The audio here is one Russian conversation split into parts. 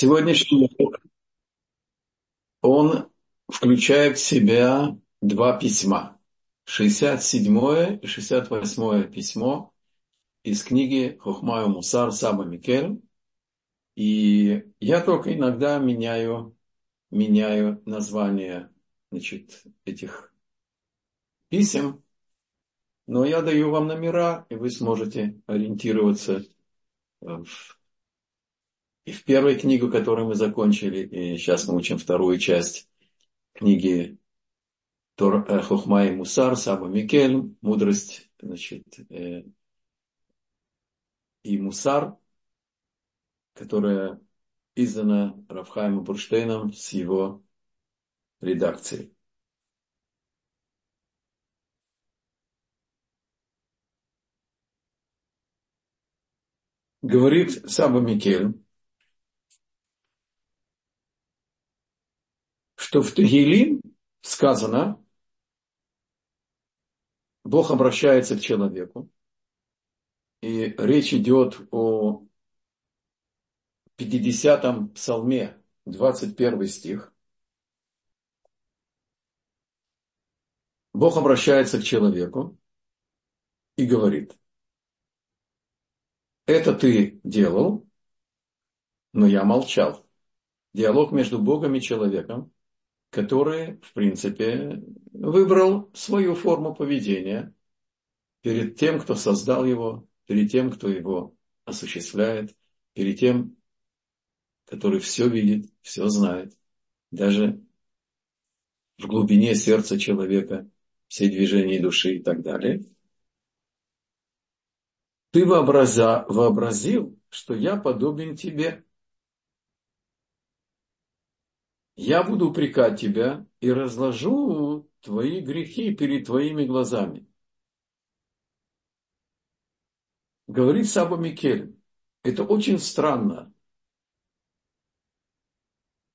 Сегодняшний урок, он включает в себя два письма. 67 и 68 письмо из книги Хохмаю Мусар Саба Микель. И я только иногда меняю, меняю название значит, этих писем, но я даю вам номера, и вы сможете ориентироваться в и в первой книге, которую мы закончили, и сейчас мы учим вторую часть книги Тор, э, Хохма и Мусар, Саба Микель, мудрость, значит, э, и Мусар, которая издана Рафхаймом Бурштейном с его редакцией. Говорит Саба Микель, что в Тегилим сказано, Бог обращается к человеку, и речь идет о 50-м псалме, 21 стих. Бог обращается к человеку и говорит, это ты делал, но я молчал. Диалог между Богом и человеком который, в принципе, выбрал свою форму поведения перед тем, кто создал его, перед тем, кто его осуществляет, перед тем, который все видит, все знает, даже в глубине сердца человека, все движения души и так далее. Ты вообразил, что я подобен тебе – я буду упрекать тебя и разложу твои грехи перед твоими глазами. Говорит Саба Микель, это очень странно,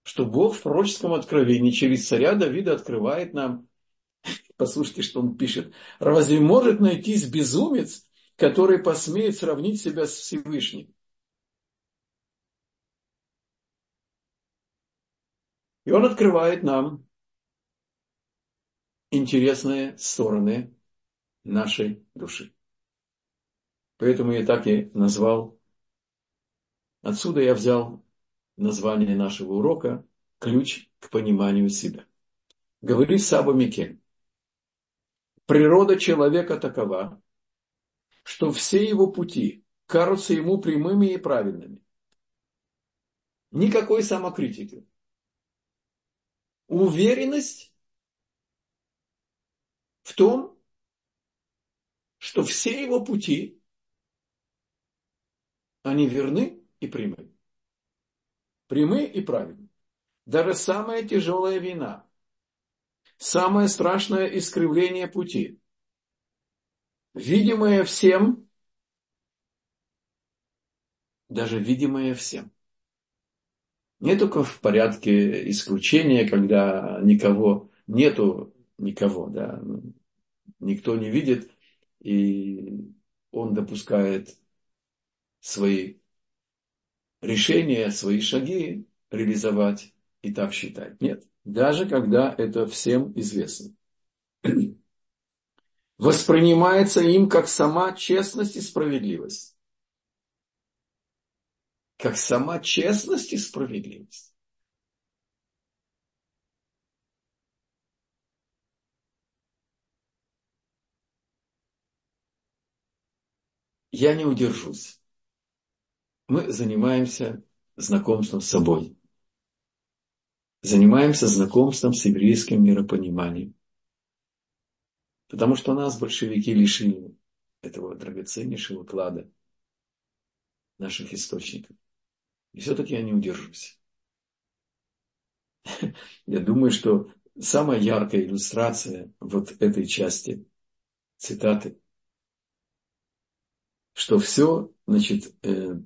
что Бог в пророческом откровении через царя Давида открывает нам, послушайте, что он пишет, разве может найтись безумец, который посмеет сравнить себя с Всевышним? И он открывает нам интересные стороны нашей души. Поэтому я так и назвал. Отсюда я взял название нашего урока «Ключ к пониманию себя». Говорит Саба Микель. Природа человека такова, что все его пути кажутся ему прямыми и правильными. Никакой самокритики уверенность в том, что все его пути, они верны и прямы. Прямы и правильны. Даже самая тяжелая вина, самое страшное искривление пути, видимое всем, даже видимое всем – не только в порядке исключения, когда никого нету, никого, да, никто не видит, и он допускает свои решения, свои шаги реализовать и так считать. Нет, даже когда это всем известно. Воспринимается им как сама честность и справедливость как сама честность и справедливость. Я не удержусь. Мы занимаемся знакомством с собой. Занимаемся знакомством с еврейским миропониманием. Потому что нас большевики лишили этого драгоценнейшего клада наших источников. И все-таки я не удержусь. Я думаю, что самая яркая иллюстрация вот этой части цитаты, что все, значит, э,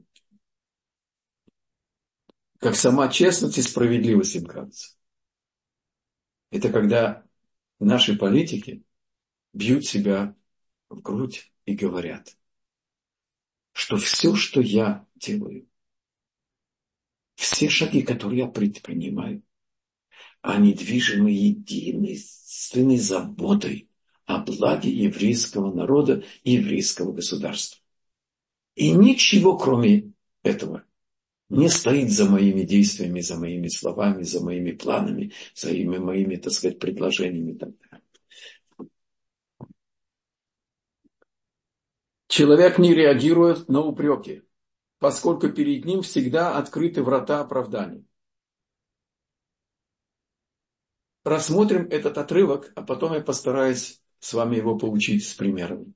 как сама честность и справедливость им кажется. Это когда наши политики бьют себя в грудь и говорят, что все, что я делаю, все шаги, которые я предпринимаю, они движимы единственной заботой о благе еврейского народа еврейского государства. И ничего, кроме этого, не стоит за моими действиями, за моими словами, за моими планами, за моими, моими так сказать, предложениями. Человек не реагирует на упреки, поскольку перед ним всегда открыты врата оправдания. Рассмотрим этот отрывок, а потом я постараюсь с вами его получить с примерами.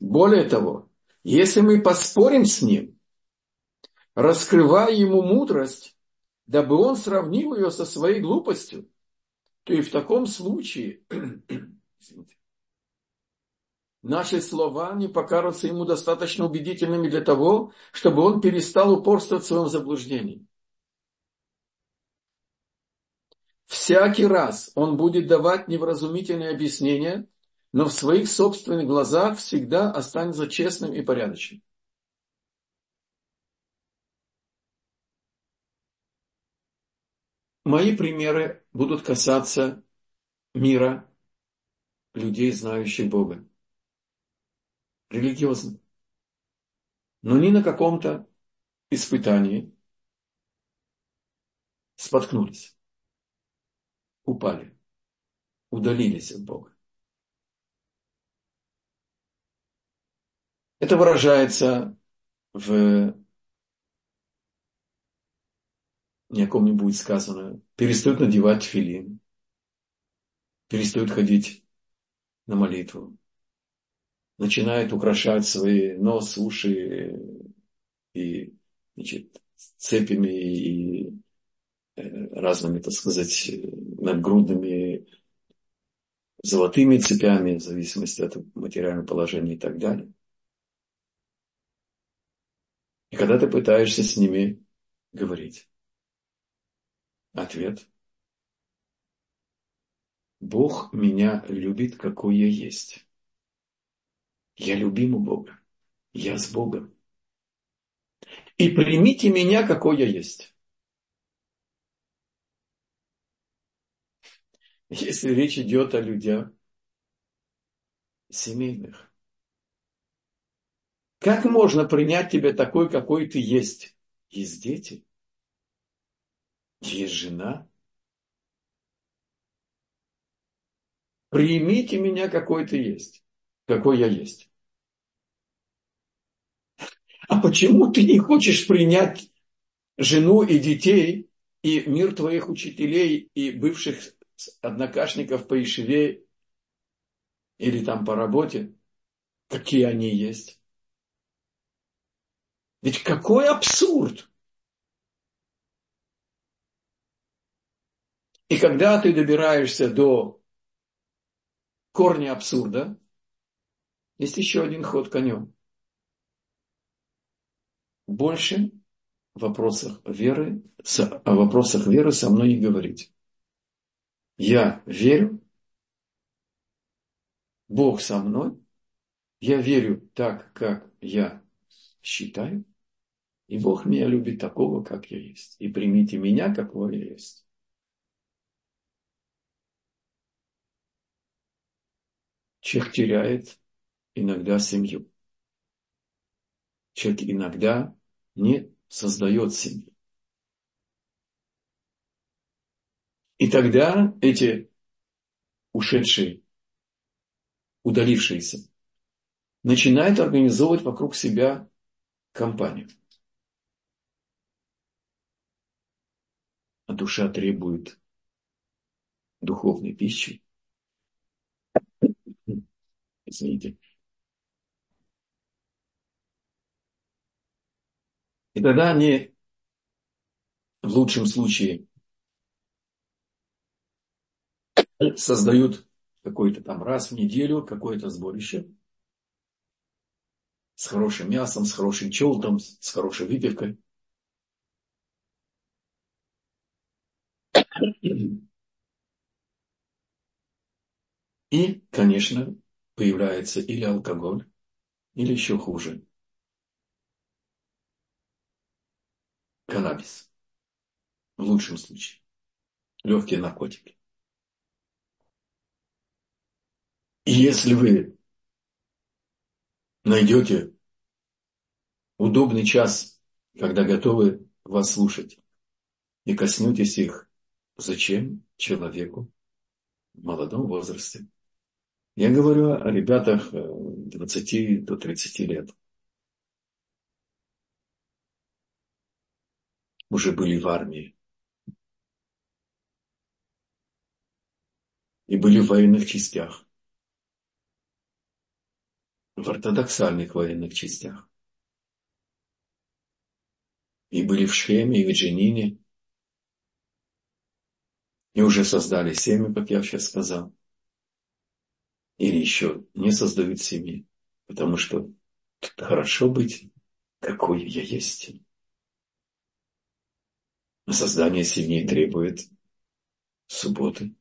Более того, если мы поспорим с ним, раскрывая ему мудрость, дабы он сравнил ее со своей глупостью, то и в таком случае наши слова не покажутся ему достаточно убедительными для того, чтобы он перестал упорствовать в своем заблуждении. Всякий раз он будет давать невразумительные объяснения, но в своих собственных глазах всегда останется честным и порядочным. Мои примеры будут касаться мира людей, знающих Бога. Религиозно. Но не на каком-то испытании споткнулись упали, удалились от Бога. Это выражается в ни о ком не будет сказано, перестают надевать филин, перестают ходить на молитву, начинают украшать свои нос, уши и значит, цепями и Э, разными, так сказать, надгрудными золотыми цепями, в зависимости от материального положения и так далее. И когда ты пытаешься с ними говорить, ответ – Бог меня любит, какой я есть. Я любим у Бога. Я с Богом. И примите меня, какой я есть. если речь идет о людях семейных. Как можно принять тебя такой, какой ты есть? Есть дети, есть жена. Примите меня, какой ты есть, какой я есть. А почему ты не хочешь принять жену и детей и мир твоих учителей и бывших однокашников по Ишеве или там по работе, какие они есть. Ведь какой абсурд! И когда ты добираешься до корня абсурда, есть еще один ход конем. Больше в вопросах веры, о вопросах веры со мной не говорить. Я верю, Бог со мной, я верю так, как я считаю, и Бог меня любит такого, как я есть. И примите меня, какого я есть. Человек теряет иногда семью. Человек иногда не создает семью. И тогда эти ушедшие, удалившиеся, начинают организовывать вокруг себя компанию. А душа требует духовной пищи. Извините. И тогда они в лучшем случае создают какой-то там раз в неделю какое-то сборище с хорошим мясом, с хорошим челтом, с хорошей выпивкой. И, конечно, появляется или алкоголь, или еще хуже. Каннабис. В лучшем случае. Легкие наркотики. И если вы найдете удобный час, когда готовы вас слушать, и коснетесь их, зачем человеку в молодом возрасте? Я говорю о ребятах 20 э, до 30 лет. Уже были в армии. И были в военных частях. В ортодоксальных военных частях. И были в Шеме, и в Дженине. И уже создали семьи, как я сейчас сказал или еще не создают семьи, потому что хорошо быть, какой я есть. Создание семьи требует субботы,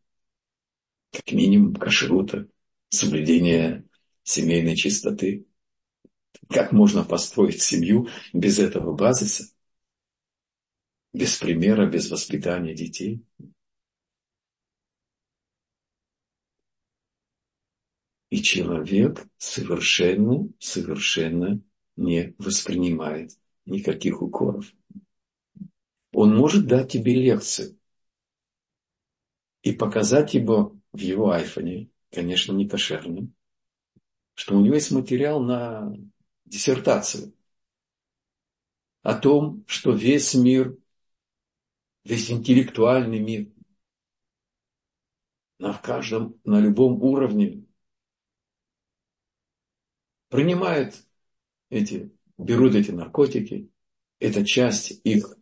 как минимум кашрута, соблюдения семейной чистоты. Как можно построить семью без этого базиса? Без примера, без воспитания детей? И человек совершенно, совершенно не воспринимает никаких укоров. Он может дать тебе лекцию и показать его в его айфоне, конечно, не кошерным, что у него есть материал на диссертацию о том, что весь мир, весь интеллектуальный мир на каждом, на любом уровне принимают эти, берут эти наркотики, это часть их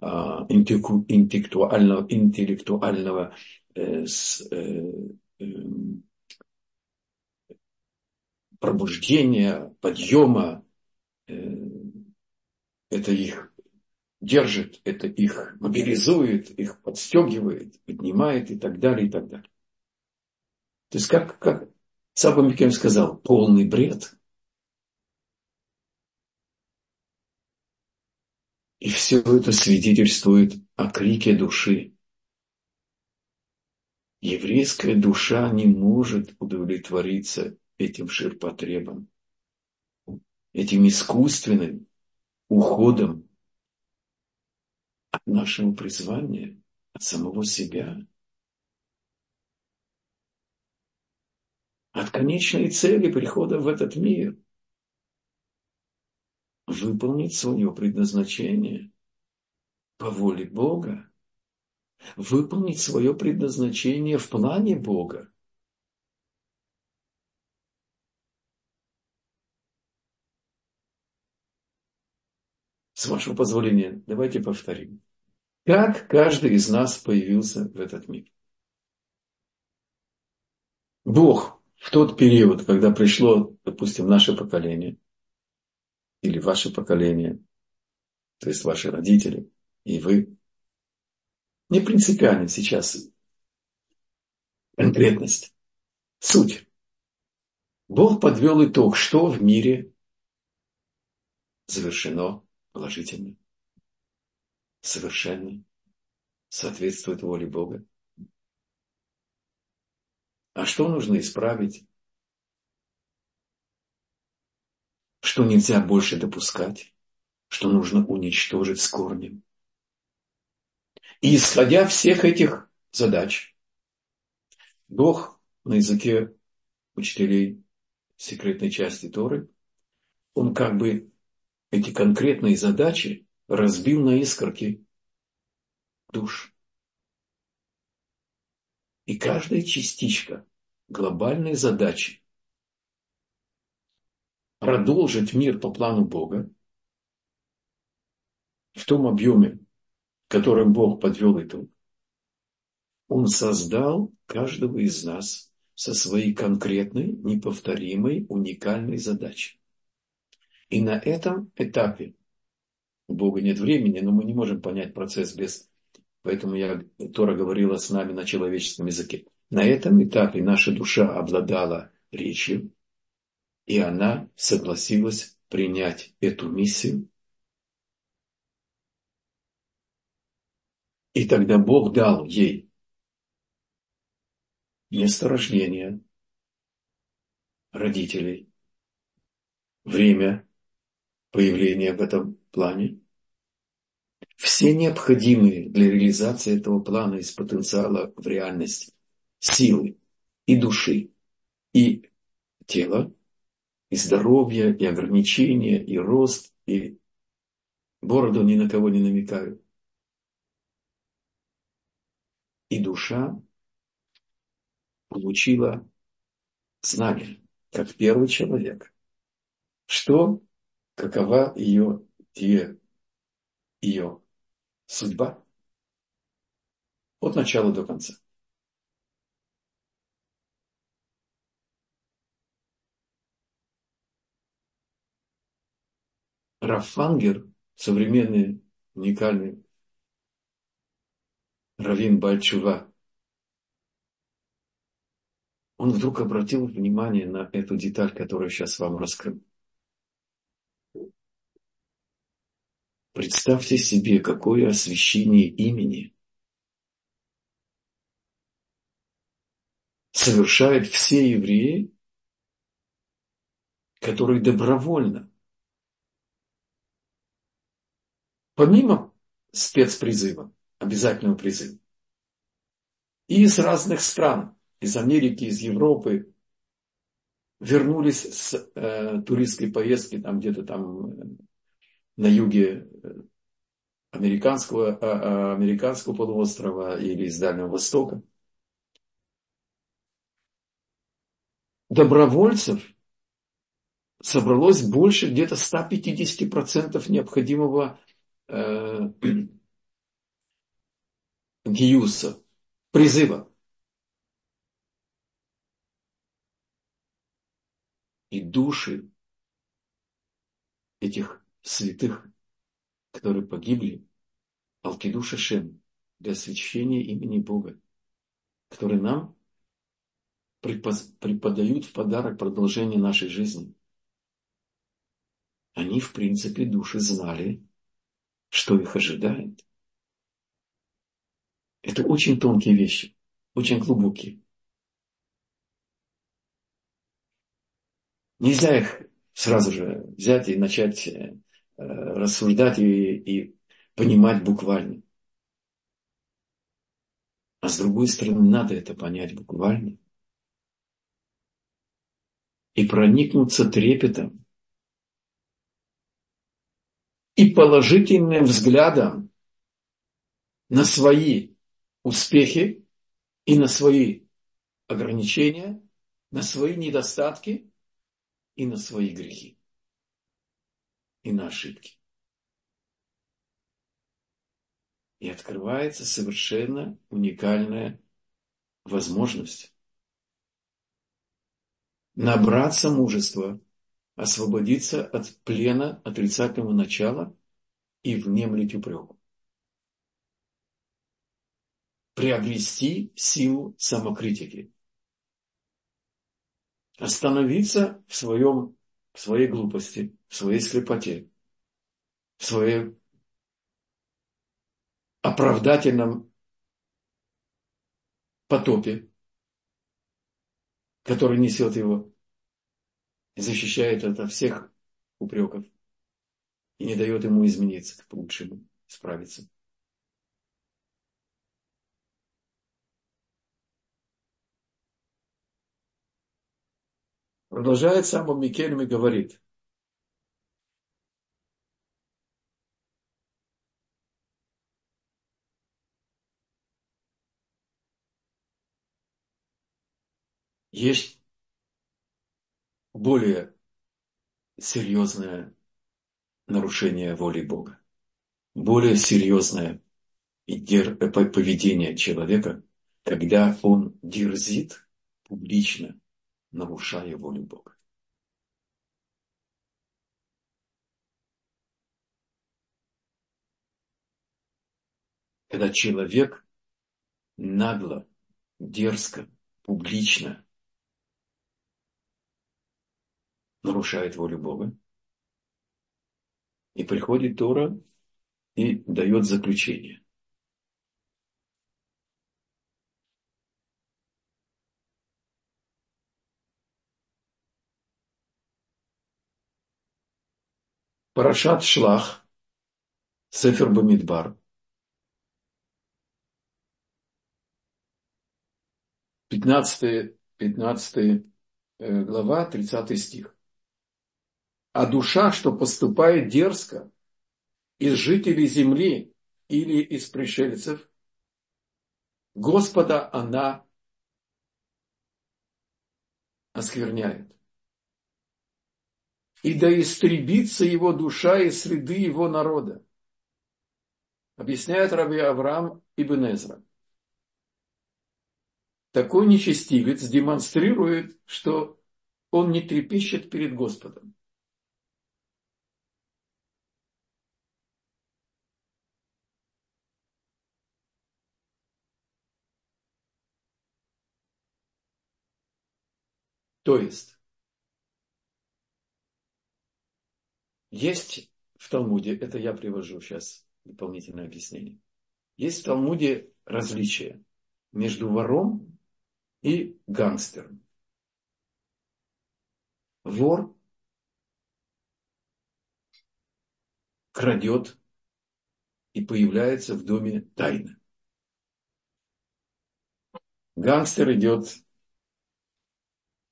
интеллектуального, интеллектуального э, э, э, пробуждения, подъема, это их держит, это их мобилизует, их подстегивает, поднимает и так далее, и так далее. То есть, как, как Саба Микель сказал, полный бред – И все это свидетельствует о крике души. Еврейская душа не может удовлетвориться этим ширпотребом, этим искусственным уходом от нашего призвания, от самого себя, от конечной цели прихода в этот мир – выполнить свое предназначение по воле Бога, выполнить свое предназначение в плане Бога. С вашего позволения, давайте повторим. Как каждый из нас появился в этот мир? Бог в тот период, когда пришло, допустим, наше поколение – или ваше поколение, то есть ваши родители и вы. Не принципиально сейчас конкретность, суть. Бог подвел итог, что в мире завершено положительно, совершенно соответствует воле Бога. А что нужно исправить? Что нельзя больше допускать, что нужно уничтожить с корнем. И исходя всех этих задач, Бог на языке учителей секретной части Торы, он как бы эти конкретные задачи разбил на искорки душ. И каждая частичка глобальной задачи продолжить мир по плану Бога в том объеме, которым Бог подвел итог, Он создал каждого из нас со своей конкретной, неповторимой, уникальной задачей. И на этом этапе у Бога нет времени, но мы не можем понять процесс без... Поэтому я, Тора говорила с нами на человеческом языке. На этом этапе наша душа обладала речью, и она согласилась принять эту миссию. И тогда Бог дал ей место рождения родителей, время появления в этом плане, все необходимые для реализации этого плана из потенциала в реальность силы и души, и тела, и здоровья, и ограничения, и рост, и бороду ни на кого не намекаю. И душа получила знание, как первый человек, что, какова ее, ее, ее судьба от начала до конца. Рафангер, современный уникальный Равин Бальчува, он вдруг обратил внимание на эту деталь, которую сейчас вам раскрыл. Представьте себе, какое освящение имени совершают все евреи, которые добровольно, помимо спецпризыва, обязательного призыва, и из разных стран, из Америки, из Европы, вернулись с э, туристской поездки, там где-то там э, на юге э, американского, а, а, американского полуострова или из Дальнего Востока. Добровольцев собралось больше где-то 150% необходимого э, гиюса, призыва. И души этих святых, которые погибли, Алкиду Шем, для освящения имени Бога, который нам преподают в подарок продолжение нашей жизни. Они, в принципе, души знали, что их ожидает. Это очень тонкие вещи, очень глубокие. Нельзя их сразу же взять и начать э, рассуждать и, и понимать буквально. А с другой стороны, надо это понять буквально. И проникнуться трепетом и положительным взглядом на свои успехи и на свои ограничения, на свои недостатки и на свои грехи и на ошибки. И открывается совершенно уникальная возможность набраться мужества, освободиться от плена отрицательного начала и внемлить упреку. Приобрести силу самокритики. Остановиться в своем в своей глупости, в своей слепоте, в своей оправдательном потопе, который несет его защищает от всех упреков и не дает ему измениться к лучшему, справиться. Продолжает сам Микелем и говорит. Есть более серьезное нарушение воли Бога, более серьезное поведение человека, когда он дерзит публично нарушая волю Бога. Когда человек нагло, дерзко, публично нарушает волю Бога. И приходит Тора и дает заключение. Парашат Шлах, Сефер Бамидбар, 15, 15 э, глава, 30 стих. А душа, что поступает дерзко из жителей земли или из пришельцев, Господа она оскверняет. И да истребится его душа из среды его народа. Объясняет Раби Авраам Ибн Эзра. Такой нечестивец демонстрирует, что он не трепещет перед Господом. То есть, есть в Талмуде, это я привожу сейчас дополнительное объяснение, есть в Талмуде различие между вором и гангстером. Вор крадет и появляется в доме тайно. Гангстер идет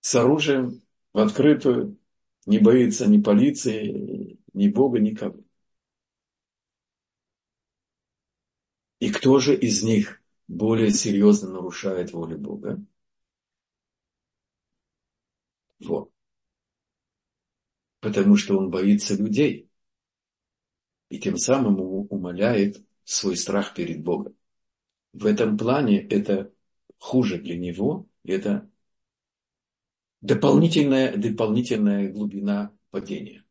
с оружием в открытую, не боится ни полиции, ни Бога, никого. И кто же из них более серьезно нарушает волю Бога? Вот. Потому что он боится людей. И тем самым умаляет свой страх перед Богом. В этом плане это хуже для него, это дополнительная, дополнительная глубина падения.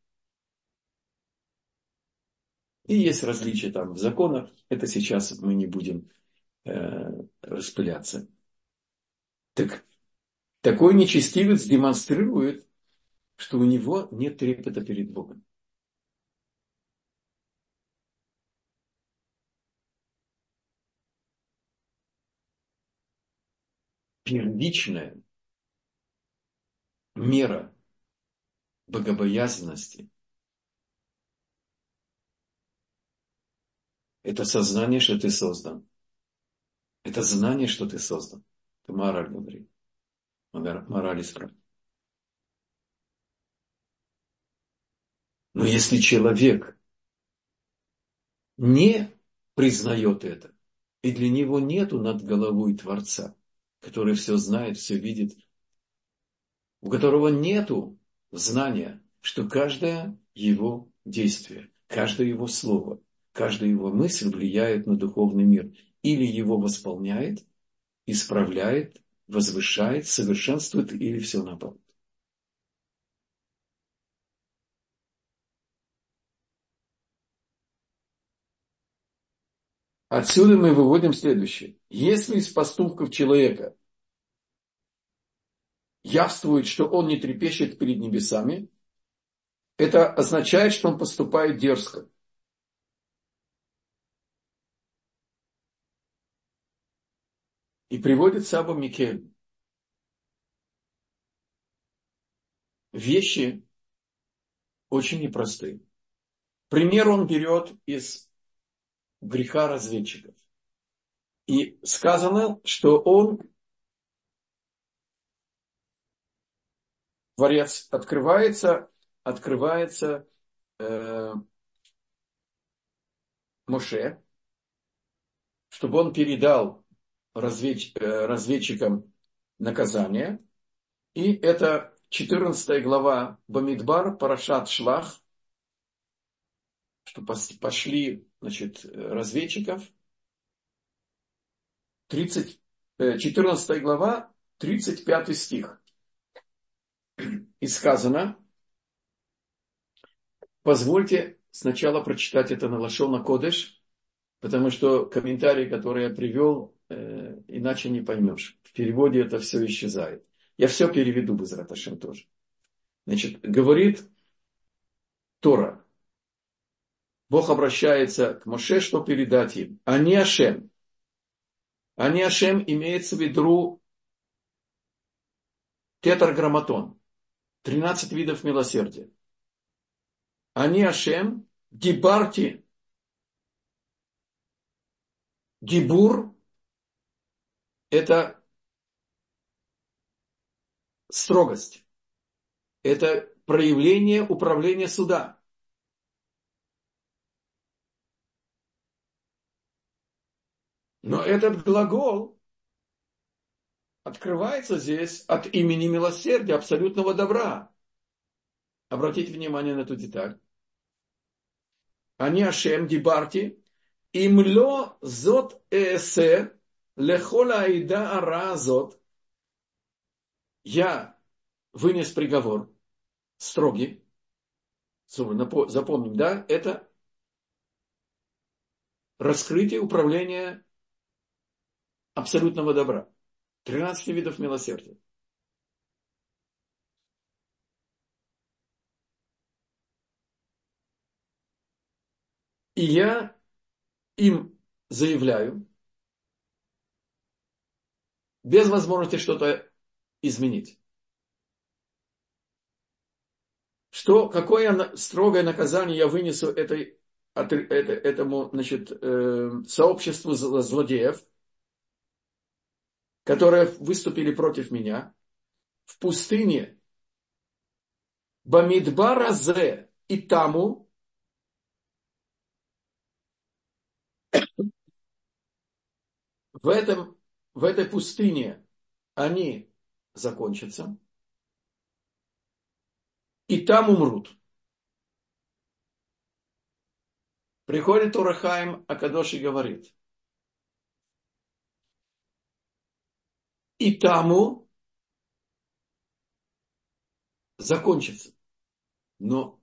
И есть различия там в законах, это сейчас мы не будем э, распыляться. Так, такой нечестивец демонстрирует, что у него нет трепета перед Богом. Первичное мера богобоязненности – это сознание, что ты создан. Это знание, что ты создан. Это мораль говорит. Мораль исправит. Но если человек не признает это, и для него нету над головой Творца, который все знает, все видит, у которого нету знания, что каждое его действие, каждое его слово, каждая его мысль влияет на духовный мир. Или его восполняет, исправляет, возвышает, совершенствует, или все наоборот. Отсюда мы выводим следующее. Если из поступков человека явствует, что он не трепещет перед небесами, это означает, что он поступает дерзко. И приводит Саба Микель. Вещи очень непростые. Пример он берет из греха разведчиков. И сказано, что он Творец открывается, открывается э, Моше, чтобы он передал разведч, э, разведчикам наказание. И это 14 глава Бамидбар, Парашат Шлах, что пошли значит, разведчиков. 30, 14 э, глава, 35 стих и сказано, позвольте сначала прочитать это на Лашона Кодеш, потому что комментарий, который я привел, э, иначе не поймешь. В переводе это все исчезает. Я все переведу без Раташем тоже. Значит, говорит Тора. Бог обращается к Моше, что передать им. Они Ашем. Они Ашем имеется в виду тетраграмматон. 13 видов милосердия. Они Ашем, Дибарти, Дибур – это строгость. Это проявление управления суда. Но этот глагол открывается здесь от имени милосердия, абсолютного добра. Обратите внимание на эту деталь. Они Ашем Дибарти, имло зот эсе лехола айда ара зот. Я вынес приговор строгий. Запомним, да, это раскрытие управления абсолютного добра. 13 видов милосердия. И я им заявляю, без возможности что-то изменить. Что, какое строгое наказание я вынесу этой, этому значит, э, сообществу злодеев – которые выступили против меня, в пустыне Бамидбаразе и Таму, в, этом, в этой пустыне они закончатся, и там умрут. Приходит Урахаим Акадош и говорит, и таму закончится. Но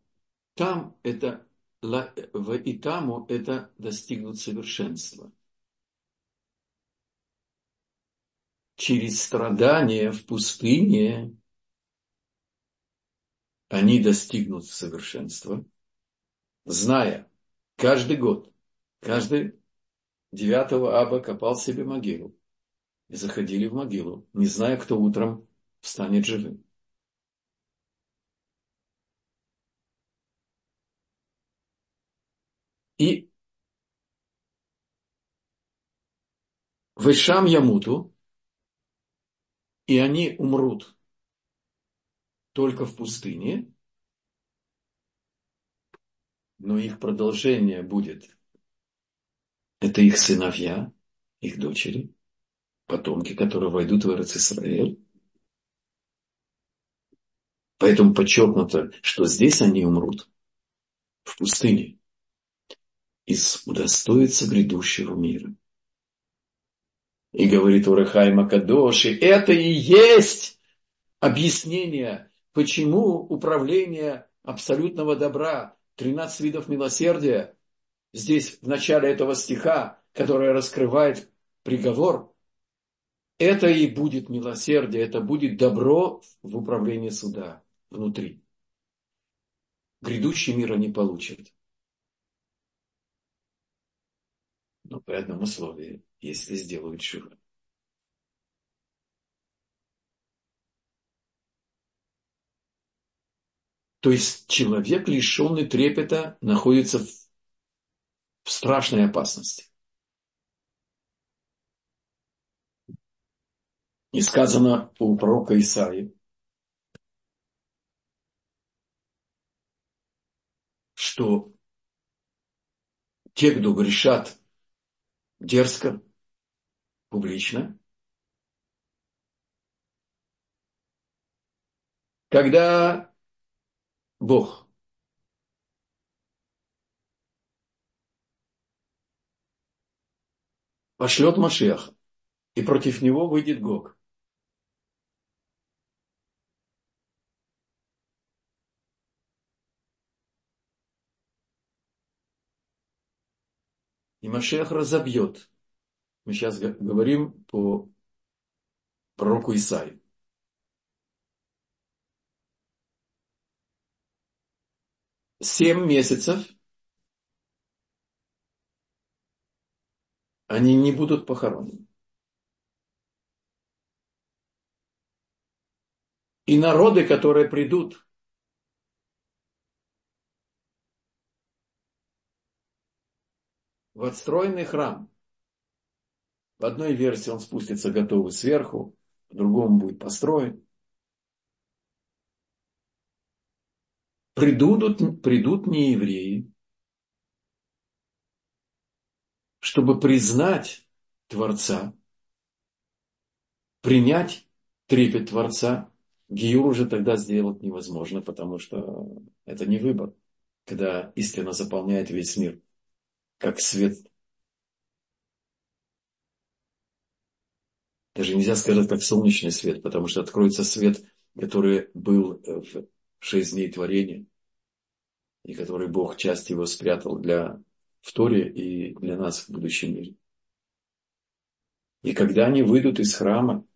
там это, в Итаму это достигнут совершенства. Через страдания в пустыне они достигнут совершенства, зная каждый год, каждый девятого аба копал себе могилу и заходили в могилу, не зная, кто утром встанет живым. И Вышам Ямуту, и они умрут только в пустыне, но их продолжение будет. Это их сыновья, их дочери потомки, которые войдут в Израиль. Поэтому подчеркнуто, что здесь они умрут, в пустыне, и удостоятся грядущего мира. И говорит Урахай Макадоши, это и есть объяснение, почему управление абсолютного добра, 13 видов милосердия, здесь в начале этого стиха, которое раскрывает приговор, это и будет милосердие, это будет добро в управлении суда внутри. Грядущий мир они получат. Но при одном условии, если сделают шува. То есть человек, лишенный трепета, находится в страшной опасности. И сказано у пророка Исаи, что те, кто грешат дерзко, публично, когда Бог пошлет Машеха, и против него выйдет Гог. И Машех разобьет. Мы сейчас говорим по пророку Исаию. Семь месяцев они не будут похоронены. И народы, которые придут в отстроенный храм. В одной версии он спустится готовый сверху, в другом будет построен. Придут, придут неевреи, чтобы признать Творца, принять трепет Творца, Гиюр уже тогда сделать невозможно, потому что это не выбор, когда истина заполняет весь мир, как свет. Даже нельзя сказать, как солнечный свет, потому что откроется свет, который был в шесть дней творения, и который Бог часть его спрятал для в Торе и для нас в будущем мире. И когда они выйдут из храма,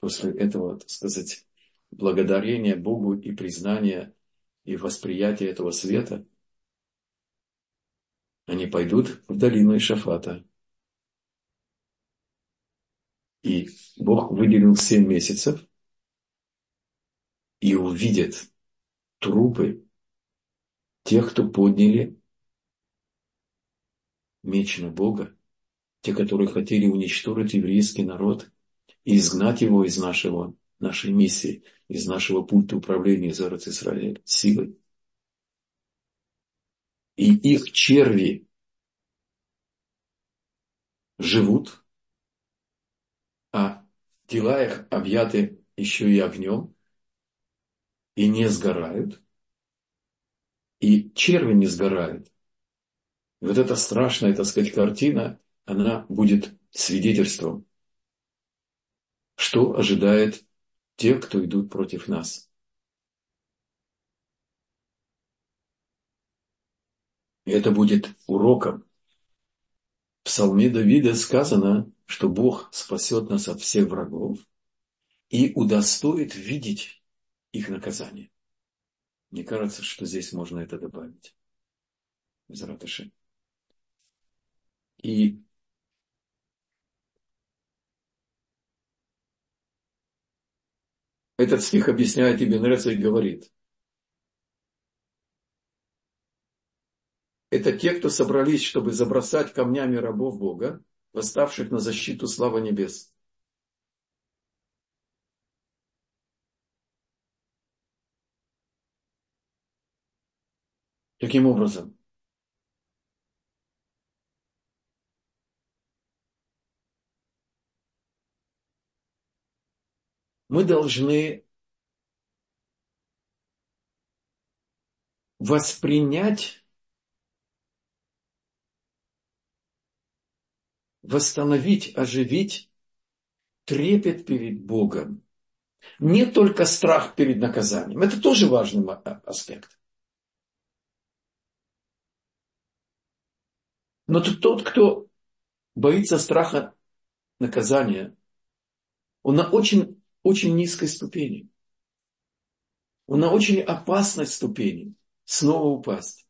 после этого, так сказать, благодарения Богу и признания и восприятия этого света, они пойдут в долину Ишафата. И Бог выделил семь месяцев и увидят трупы тех, кто подняли меч на Бога, те, которые хотели уничтожить еврейский народ и изгнать его из нашего, нашей миссии, из нашего пульта управления из Израиль силой. И их черви живут, а тела их объяты еще и огнем, и не сгорают, и черви не сгорают. И вот эта страшная, так сказать, картина, она будет свидетельством, что ожидает тех, кто идут против нас. И это будет уроком. В псалме Давида сказано, что Бог спасет нас от всех врагов и удостоит видеть их наказание. Мне кажется, что здесь можно это добавить. Из Ратыши. И этот стих объясняет Ибн Реца и говорит, это те, кто собрались, чтобы забросать камнями рабов Бога, восставших на защиту славы небес. Таким образом, мы должны воспринять, восстановить, оживить трепет перед Богом. Не только страх перед наказанием. Это тоже важный аспект. Но тот, кто боится страха наказания, он на очень очень низкой ступени. Он на очень опасной ступени снова упасть.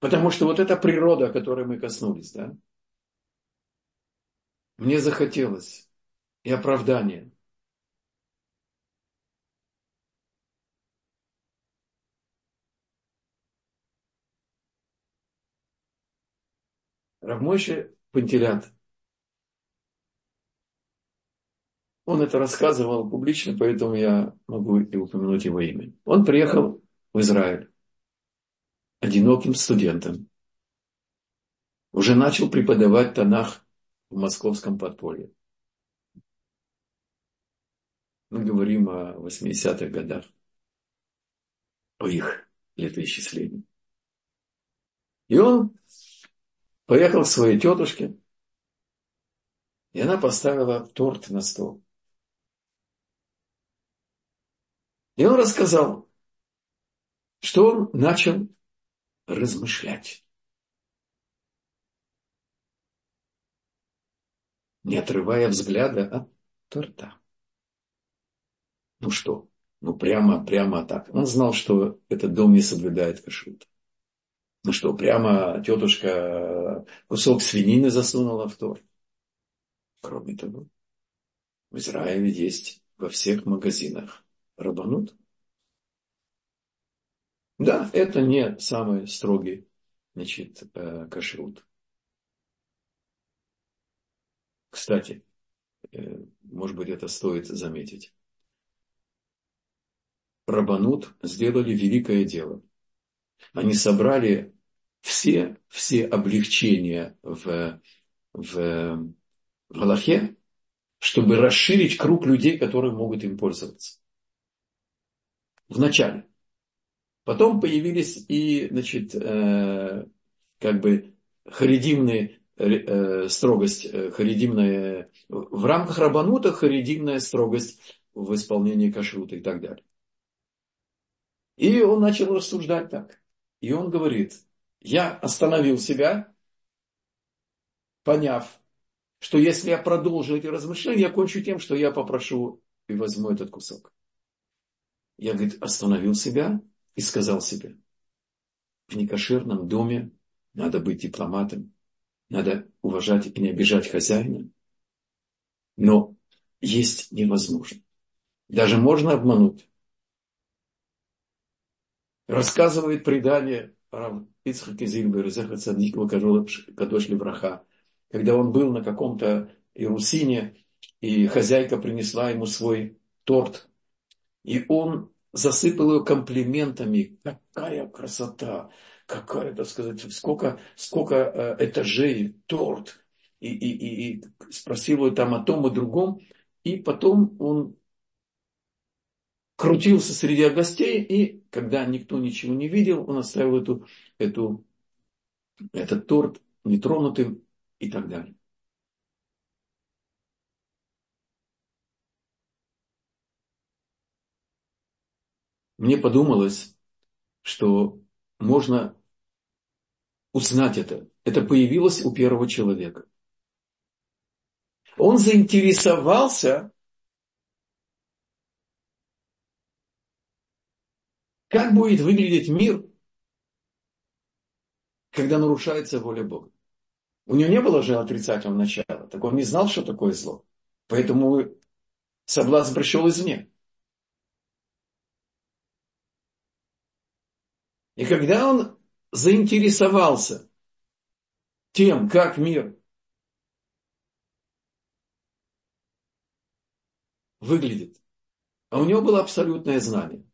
Потому что вот эта природа, о которой мы коснулись, да, мне захотелось и оправдание. Равмойше Пантелят. Он это рассказывал публично, поэтому я могу и упомянуть его имя. Он приехал в Израиль одиноким студентом. Уже начал преподавать Танах в московском подполье. Мы говорим о 80-х годах, о их летоисчислении. И он поехал к своей тетушке, и она поставила торт на стол. И он рассказал, что он начал размышлять. Не отрывая взгляда от торта. Ну что? Ну прямо, прямо так. Он знал, что этот дом не соблюдает кашрут. Ну что, прямо тетушка кусок свинины засунула в торт. Кроме того, в Израиле есть во всех магазинах рабанут. Да, это не самый строгий значит, э, кашрут. Кстати, э, может быть, это стоит заметить. Рабанут сделали великое дело. Они собрали все, все облегчения в, в, в Галахе, чтобы расширить круг людей, которые могут им пользоваться. Вначале. Потом появились и, значит, э, как бы харидимные э, строгость, э, харидимная, в рамках рабанута харидимная строгость в исполнении кашрута и так далее. И он начал рассуждать так. И он говорит, я остановил себя, поняв, что если я продолжу эти размышления, я кончу тем, что я попрошу и возьму этот кусок. Я, говорит, остановил себя и сказал себе, в некошерном доме надо быть дипломатом, надо уважать и не обижать хозяина, но есть невозможно. Даже можно обмануть. Рассказывает предание Ицхак Изильбер, Цадикова Кадош Левраха, когда он был на каком-то Иерусине, и хозяйка принесла ему свой торт, и он засыпал ее комплиментами. Какая красота, какая, так сказать, сколько, сколько э, этажей, торт. И, и, и, спросил ее там о том и другом. И потом он крутился среди гостей, и когда никто ничего не видел, он оставил эту, эту, этот торт нетронутым и так далее. Мне подумалось, что можно узнать это. Это появилось у первого человека. Он заинтересовался, как будет выглядеть мир, когда нарушается воля Бога. У него не было же отрицательного начала, так он не знал, что такое зло. Поэтому соблазн пришел извне. И когда он заинтересовался тем, как мир выглядит, а у него было абсолютное знание.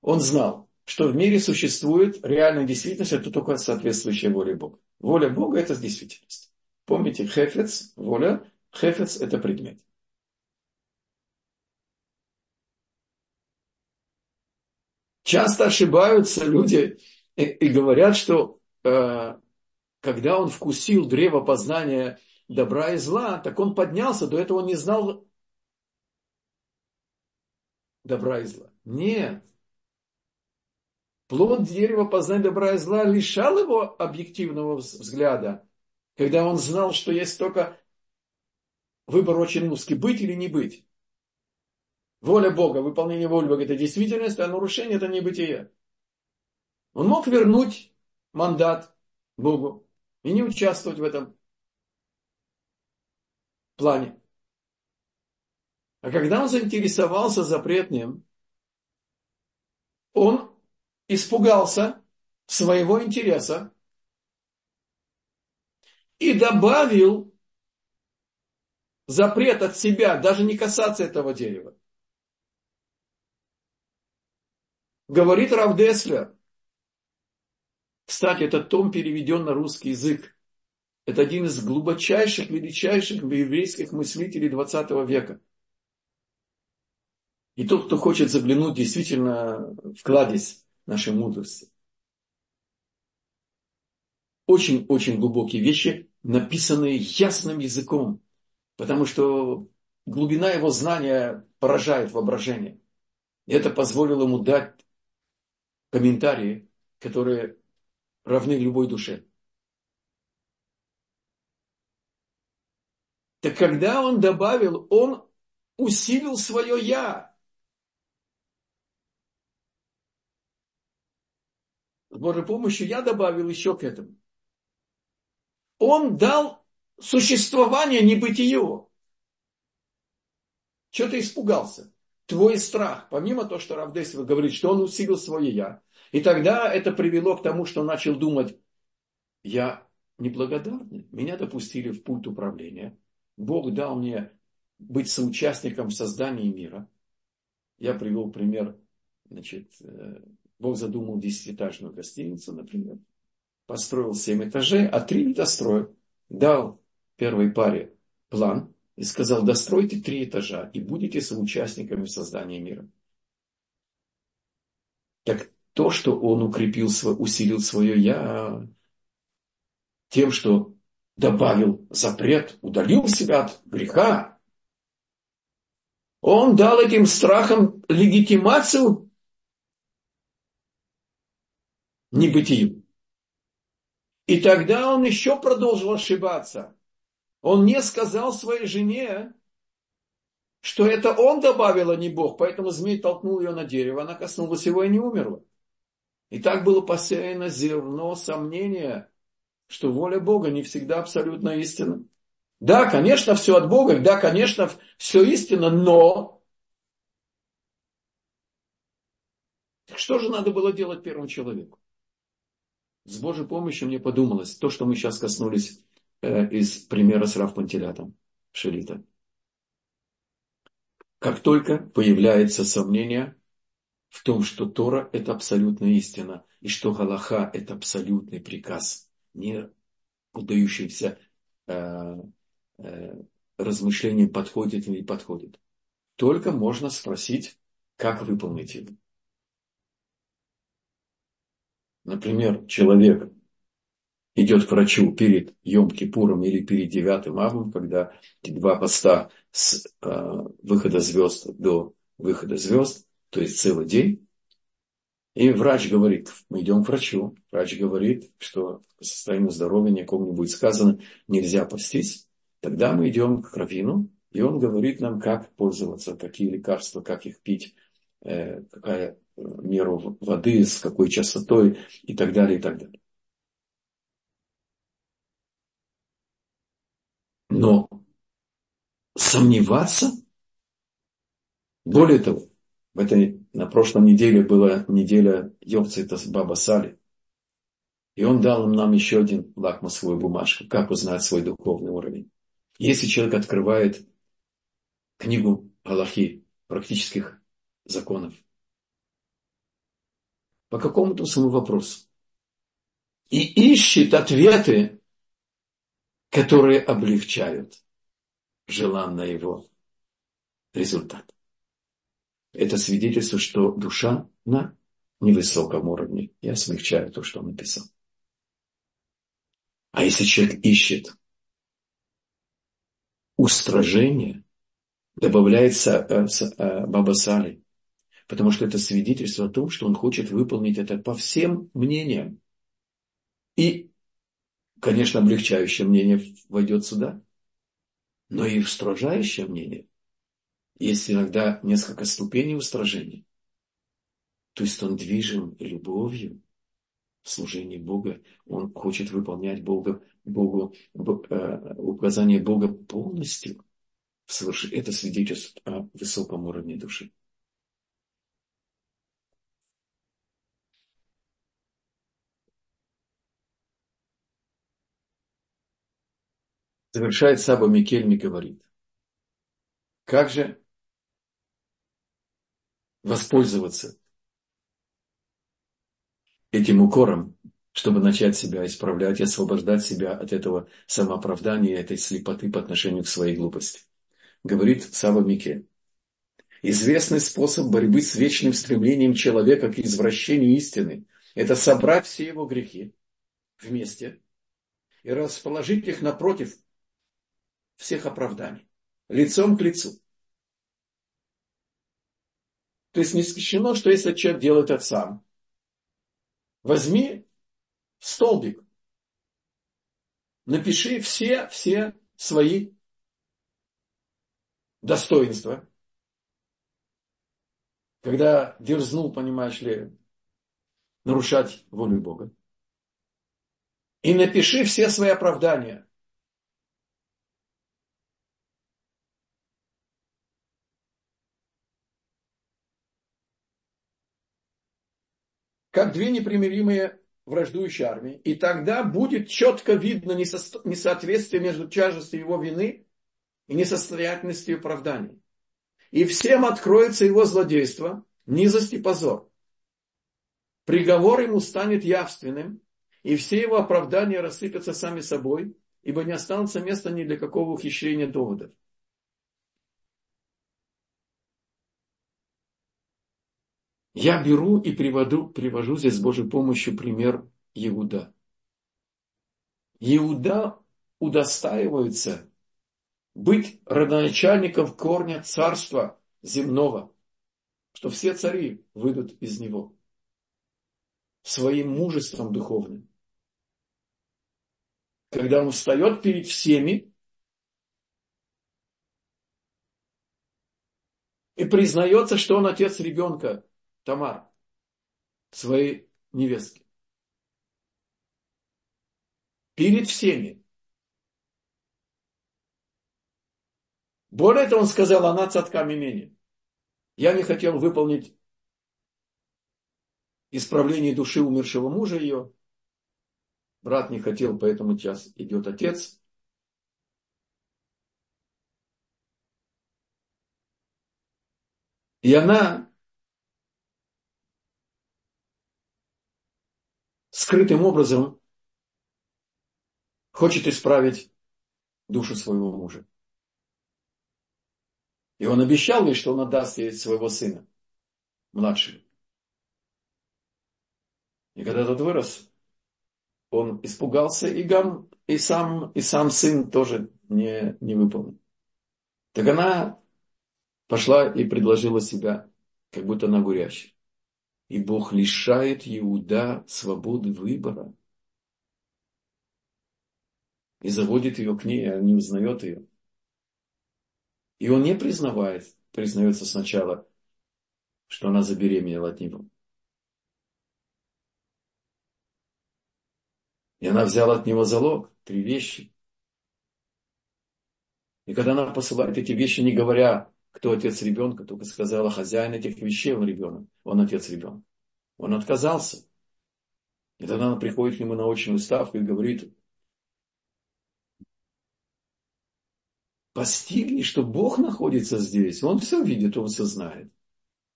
Он знал, что в мире существует реальная действительность, это только соответствующая воле Бога. Воля Бога – это действительность. Помните, хефец, воля, хефец – это предмет. Часто ошибаются люди и, и говорят, что э, когда он вкусил древо познания добра и зла, так он поднялся, до этого он не знал добра и зла. Нет. Плод дерева познания добра и зла лишал его объективного взгляда, когда он знал, что есть только выбор очень узкий, быть или не быть. Воля Бога, выполнение воли Бога – это действительность, а нарушение – это небытие. Он мог вернуть мандат Богу и не участвовать в этом плане. А когда он заинтересовался запретным, он испугался своего интереса и добавил запрет от себя, даже не касаться этого дерева. Говорит Рав Деслер. Кстати, этот том переведен на русский язык. Это один из глубочайших, величайших еврейских мыслителей 20 века. И тот, кто хочет заглянуть действительно в кладезь нашей мудрости. Очень-очень глубокие вещи, написанные ясным языком. Потому что глубина его знания поражает воображение. И это позволило ему дать комментарии, которые равны любой душе. Так когда он добавил, он усилил свое «я». С Божьей помощью я добавил еще к этому. Он дал существование небытию. Что ты испугался? Твой страх, помимо того, что Равдесова говорит, что он усилил свое я. И тогда это привело к тому, что он начал думать, я неблагодарный, меня допустили в пульт управления, Бог дал мне быть соучастником в создании мира. Я привел пример, значит, э, Бог задумал десятиэтажную гостиницу, например, построил семь этажей, а три не достроил. Дал первой паре план и сказал, достройте три этажа и будете соучастниками в создании мира. Так то, что он укрепил, усилил свое «я», тем, что добавил запрет, удалил себя от греха, он дал этим страхам легитимацию небытию. И тогда он еще продолжил ошибаться. Он не сказал своей жене, что это он добавил, а не Бог. Поэтому змей толкнул ее на дерево, она коснулась его и не умерла. И так было посеяно зерно сомнения, что воля Бога не всегда абсолютно истина. Да, конечно, все от Бога, да, конечно, все истина, но что же надо было делать первому человеку? С Божьей помощью мне подумалось, то, что мы сейчас коснулись из примера с Рав Пантелятом Шелита. Как только появляется сомнение в том, что Тора – это абсолютная истина, и что Галаха – это абсолютный приказ, не удающийся э, э, размышлением, подходит или не подходит. Только можно спросить, как выполнить его. Например, человек идет к врачу перед Йом-Кипуром или перед девятым авом, когда два поста с э, выхода звезд до выхода звезд, то есть целый день. И врач говорит, мы идем к врачу. Врач говорит, что по состоянию здоровья никому не будет сказано, нельзя постись. Тогда мы идем к раввину, и он говорит нам, как пользоваться, какие лекарства, как их пить, э, какая меру воды, с какой частотой и так далее, и так далее. Но сомневаться, более того, в этой, на прошлой неделе была неделя Йовцита с Баба Сали. И он дал нам еще один лакмусовую бумажку, как узнать свой духовный уровень. Если человек открывает книгу Аллахи, практических законов, по какому-то своему вопросу. И ищет ответы, которые облегчают желанный его результат. Это свидетельство, что душа на невысоком уровне. Я смягчаю то, что он написал. А если человек ищет устражение, добавляется э, э, Баба Сали, Потому что это свидетельство о том, что он хочет выполнить это по всем мнениям. И, конечно, облегчающее мнение войдет сюда, но и устражающее мнение. Есть иногда несколько ступеней устражения. То есть он движим любовью в служении Бога. Он хочет выполнять Бога, Богу, э, указания Бога полностью. Это свидетельствует о высоком уровне души. Завершает Саба Микельми, говорит, как же воспользоваться этим укором, чтобы начать себя исправлять и освобождать себя от этого самооправдания, этой слепоты по отношению к своей глупости. Говорит Саба Микель. Известный способ борьбы с вечным стремлением человека к извращению истины – это собрать все его грехи вместе и расположить их напротив всех оправданий. Лицом к лицу. То есть не исключено, что если человек делает это сам, возьми столбик, напиши все, все свои достоинства. Когда дерзнул, понимаешь ли, нарушать волю Бога. И напиши все свои оправдания. Как две непримиримые враждующие армии. И тогда будет четко видно несоответствие между тяжестью его вины и несостоятельностью оправдания. И всем откроется его злодейство, низость и позор. Приговор ему станет явственным, и все его оправдания рассыпятся сами собой, ибо не останется места ни для какого ухищрения доводов. Я беру и приводу, привожу здесь с Божьей помощью пример Иуда. Иуда удостаивается быть родоначальником корня царства земного, что все цари выйдут из него своим мужеством духовным. Когда он встает перед всеми и признается, что он отец ребенка, Тамар, своей невестки. Перед всеми. Более того, он сказал, она цатка мимени. Я не хотел выполнить исправление души умершего мужа ее. Брат не хотел, поэтому час идет отец. И она скрытым образом хочет исправить душу своего мужа. И он обещал ей, что он отдаст ей своего сына, младшего. И когда тот вырос, он испугался, и, гам, и, сам, и сам сын тоже не, не выполнил. Так она пошла и предложила себя, как будто она гурящая. И Бог лишает Иуда свободы выбора. И заводит ее к ней, а не узнает ее. И он не признавает, признается сначала, что она забеременела от него. И она взяла от него залог, три вещи. И когда она посылает эти вещи, не говоря, кто отец ребенка, только сказала, хозяин этих вещей, он ребенок, он отец ребенка. Он отказался. И тогда она приходит к нему на очную ставку и говорит, постигни, что Бог находится здесь, Он все видит, Он все знает.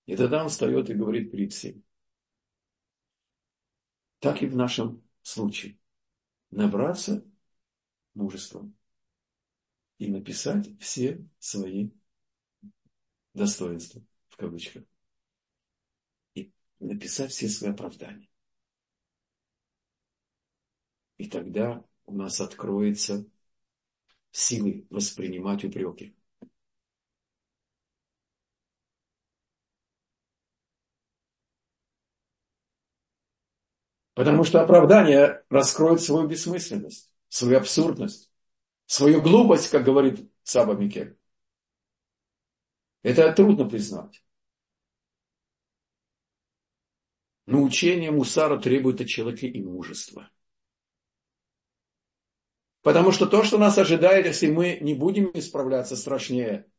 И тогда он встает и говорит перед всем. Так и в нашем случае. Набраться мужеством и написать все свои достоинства, в кавычках. И написать все свои оправдания. И тогда у нас откроется силы воспринимать упреки. Потому что оправдание раскроет свою бессмысленность, свою абсурдность, свою глупость, как говорит Саба Микель. Это трудно признать. Но учение Мусара требует от человека и мужества. Потому что то, что нас ожидает, если мы не будем исправляться, страшнее.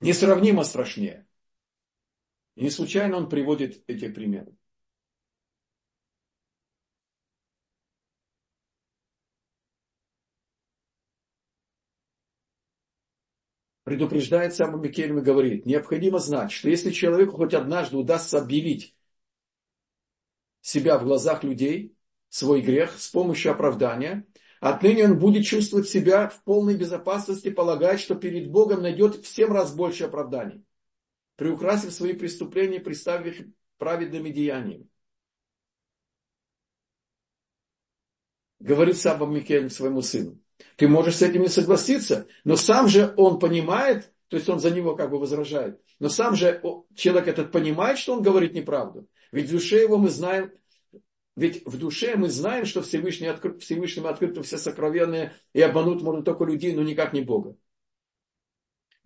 Несравнимо страшнее. И не случайно он приводит эти примеры. Предупреждает сам Микельм и говорит, необходимо знать, что если человеку хоть однажды удастся объявить себя в глазах людей, свой грех с помощью оправдания, отныне он будет чувствовать себя в полной безопасности, полагать, что перед Богом найдет в семь раз больше оправданий, приукрасив свои преступления, представив их праведными деяниями. Говорит Саба Микель своему сыну. Ты можешь с этим не согласиться, но сам же он понимает, то есть он за него как бы возражает, но сам же человек этот понимает, что он говорит неправду. Ведь в душе его мы знаем, ведь в душе мы знаем, что Всевышний откры, Всевышнему открыты все сокровенные, и обмануть можно только людей, но никак не Бога.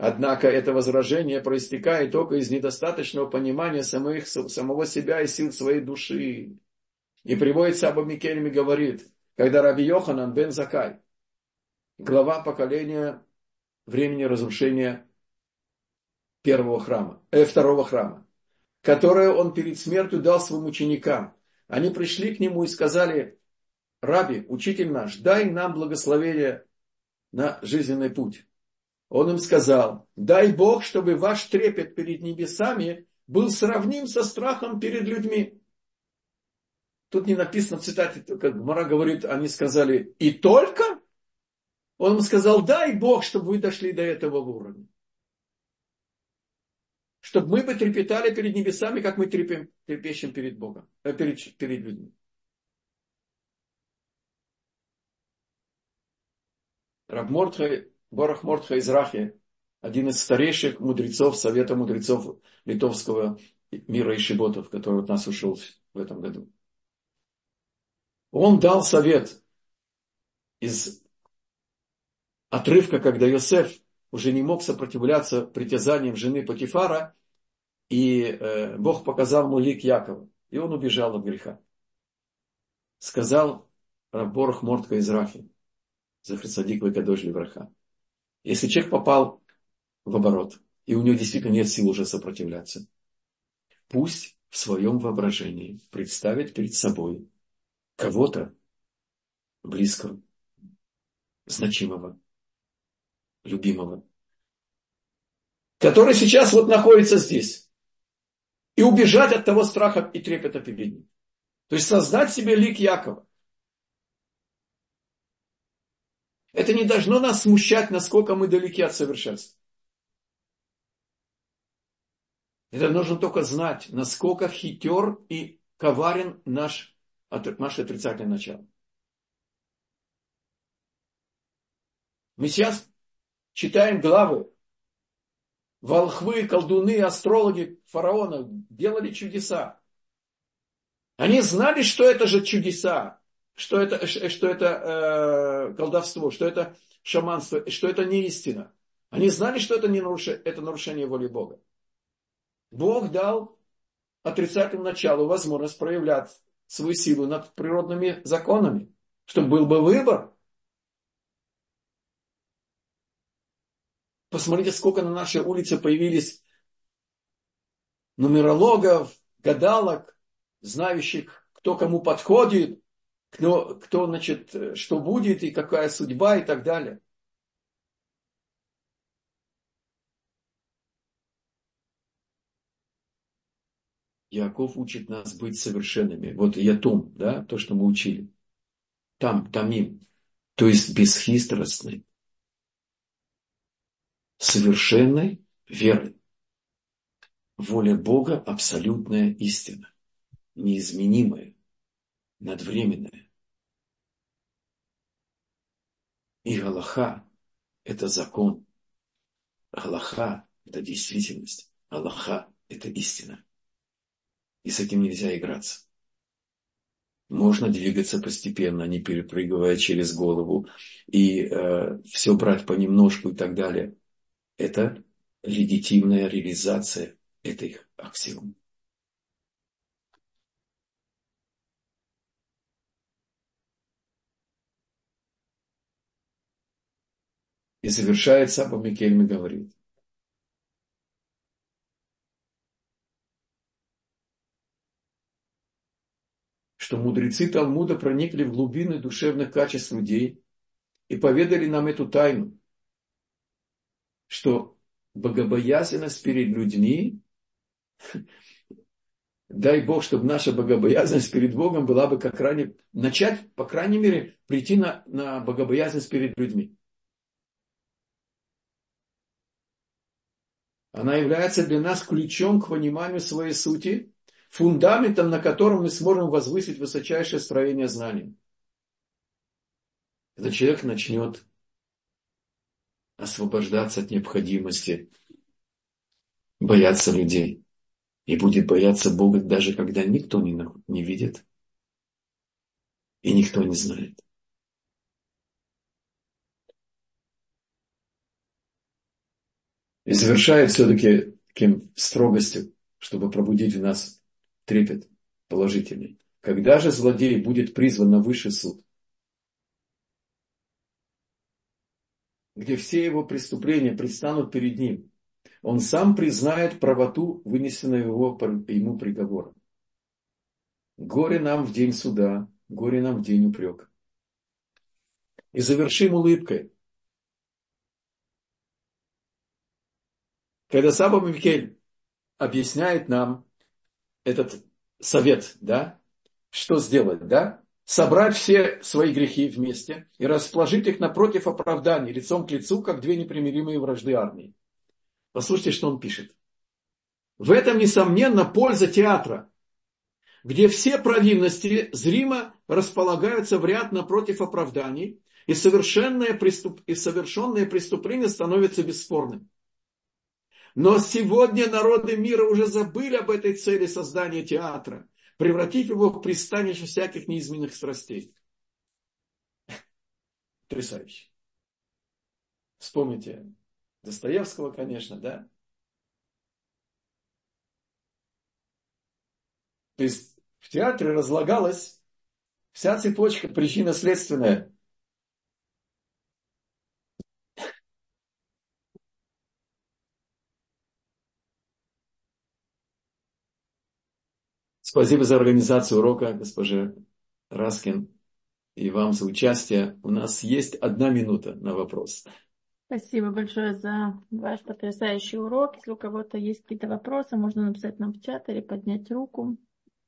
Однако это возражение проистекает только из недостаточного понимания самих, самого себя и сил своей души. И приводится об Микелем и говорит, когда Раби Йоханан бен Закай, глава поколения времени разрушения первого храма, э, второго храма. которое он перед смертью дал своим ученикам. Они пришли к нему и сказали, Раби, учитель наш, дай нам благословение на жизненный путь. Он им сказал, дай Бог, чтобы ваш трепет перед небесами был сравним со страхом перед людьми. Тут не написано в цитате, как Мара говорит, они сказали, и только? Он им сказал, дай Бог, чтобы вы дошли до этого уровня. Чтобы мы бы трепетали перед небесами, как мы трепем, трепещем перед Богом, э, перед, перед людьми. Раб Мортхай, Борах Мортхай из Рахи, один из старейших мудрецов, совета мудрецов литовского мира и Шиботов, который от нас ушел в этом году. Он дал совет из отрывка, когда Йосеф уже не мог сопротивляться притязаниям жены Патифара, и э, Бог показал ему лик Якова, и он убежал от греха. Сказал Раборах Мортка из Рахи, Захарсадик Вайкадош Левраха. Если человек попал в оборот, и у него действительно нет сил уже сопротивляться, пусть в своем воображении представит перед собой кого-то близкого, значимого, любимого, который сейчас вот находится здесь. И убежать от того страха и трепета перед ним. То есть создать себе лик Якова. Это не должно нас смущать, насколько мы далеки от совершенства. Это нужно только знать, насколько хитер и коварен наш, наше отрицательное начало. Мы сейчас читаем главы. Волхвы, колдуны, астрологи фараона делали чудеса. Они знали, что это же чудеса что это, что это э, колдовство, что это шаманство, что это не истина. Они знали, что это, не наруш... это нарушение воли Бога. Бог дал отрицательному началу возможность проявлять свою силу над природными законами, чтобы был бы выбор. Посмотрите, сколько на нашей улице появились нумерологов, гадалок, знающих, кто кому подходит, кто, кто, значит, что будет и какая судьба и так далее. Яков учит нас быть совершенными. Вот ятум, да, то, что мы учили. Там, тамим, то есть бесхитростный, совершенной верой. Воля Бога – абсолютная истина, неизменимая надвременное. И Галаха – это закон. Галаха – это действительность. Аллаха – это истина. И с этим нельзя играться. Можно двигаться постепенно, не перепрыгивая через голову и э, все брать понемножку и так далее. Это легитимная реализация этой аксиомы. И завершает Саба Микельми говорит. что мудрецы Талмуда проникли в глубины душевных качеств людей и поведали нам эту тайну, что богобоязненность перед людьми, дай Бог, чтобы наша богобоязненность перед Богом была бы как ранее, начать, по крайней мере, прийти на, на богобоязненность перед людьми. Она является для нас ключом к пониманию своей сути, фундаментом, на котором мы сможем возвысить высочайшее строение знаний. Когда человек начнет освобождаться от необходимости бояться людей и будет бояться Бога, даже когда никто не, не видит и никто не знает. И завершает все-таки таким строгостью, чтобы пробудить в нас трепет положительный. Когда же злодей будет призван на высший суд, где все его преступления предстанут перед ним, он сам признает правоту вынесенного его, ему приговора. Горе нам в день суда, горе нам в день упрека. И завершим улыбкой. Когда Саба Микель объясняет нам этот совет, да, что сделать, да, собрать все свои грехи вместе и расположить их напротив оправданий, лицом к лицу, как две непримиримые вражды армии. Послушайте, что он пишет. В этом, несомненно, польза театра, где все провинности зримо располагаются в ряд напротив оправданий, и, совершенное преступ... и совершенное преступление становится бесспорным. Но сегодня народы мира уже забыли об этой цели создания театра, превратив его в пристанище всяких неизменных страстей. Потрясающе. Вспомните Достоевского, конечно, да? То есть в театре разлагалась вся цепочка причинно-следственная. Спасибо за организацию урока, госпожа Раскин, и вам за участие. У нас есть одна минута на вопрос. Спасибо большое за ваш потрясающий урок. Если у кого-то есть какие-то вопросы, можно написать нам в чат или поднять руку.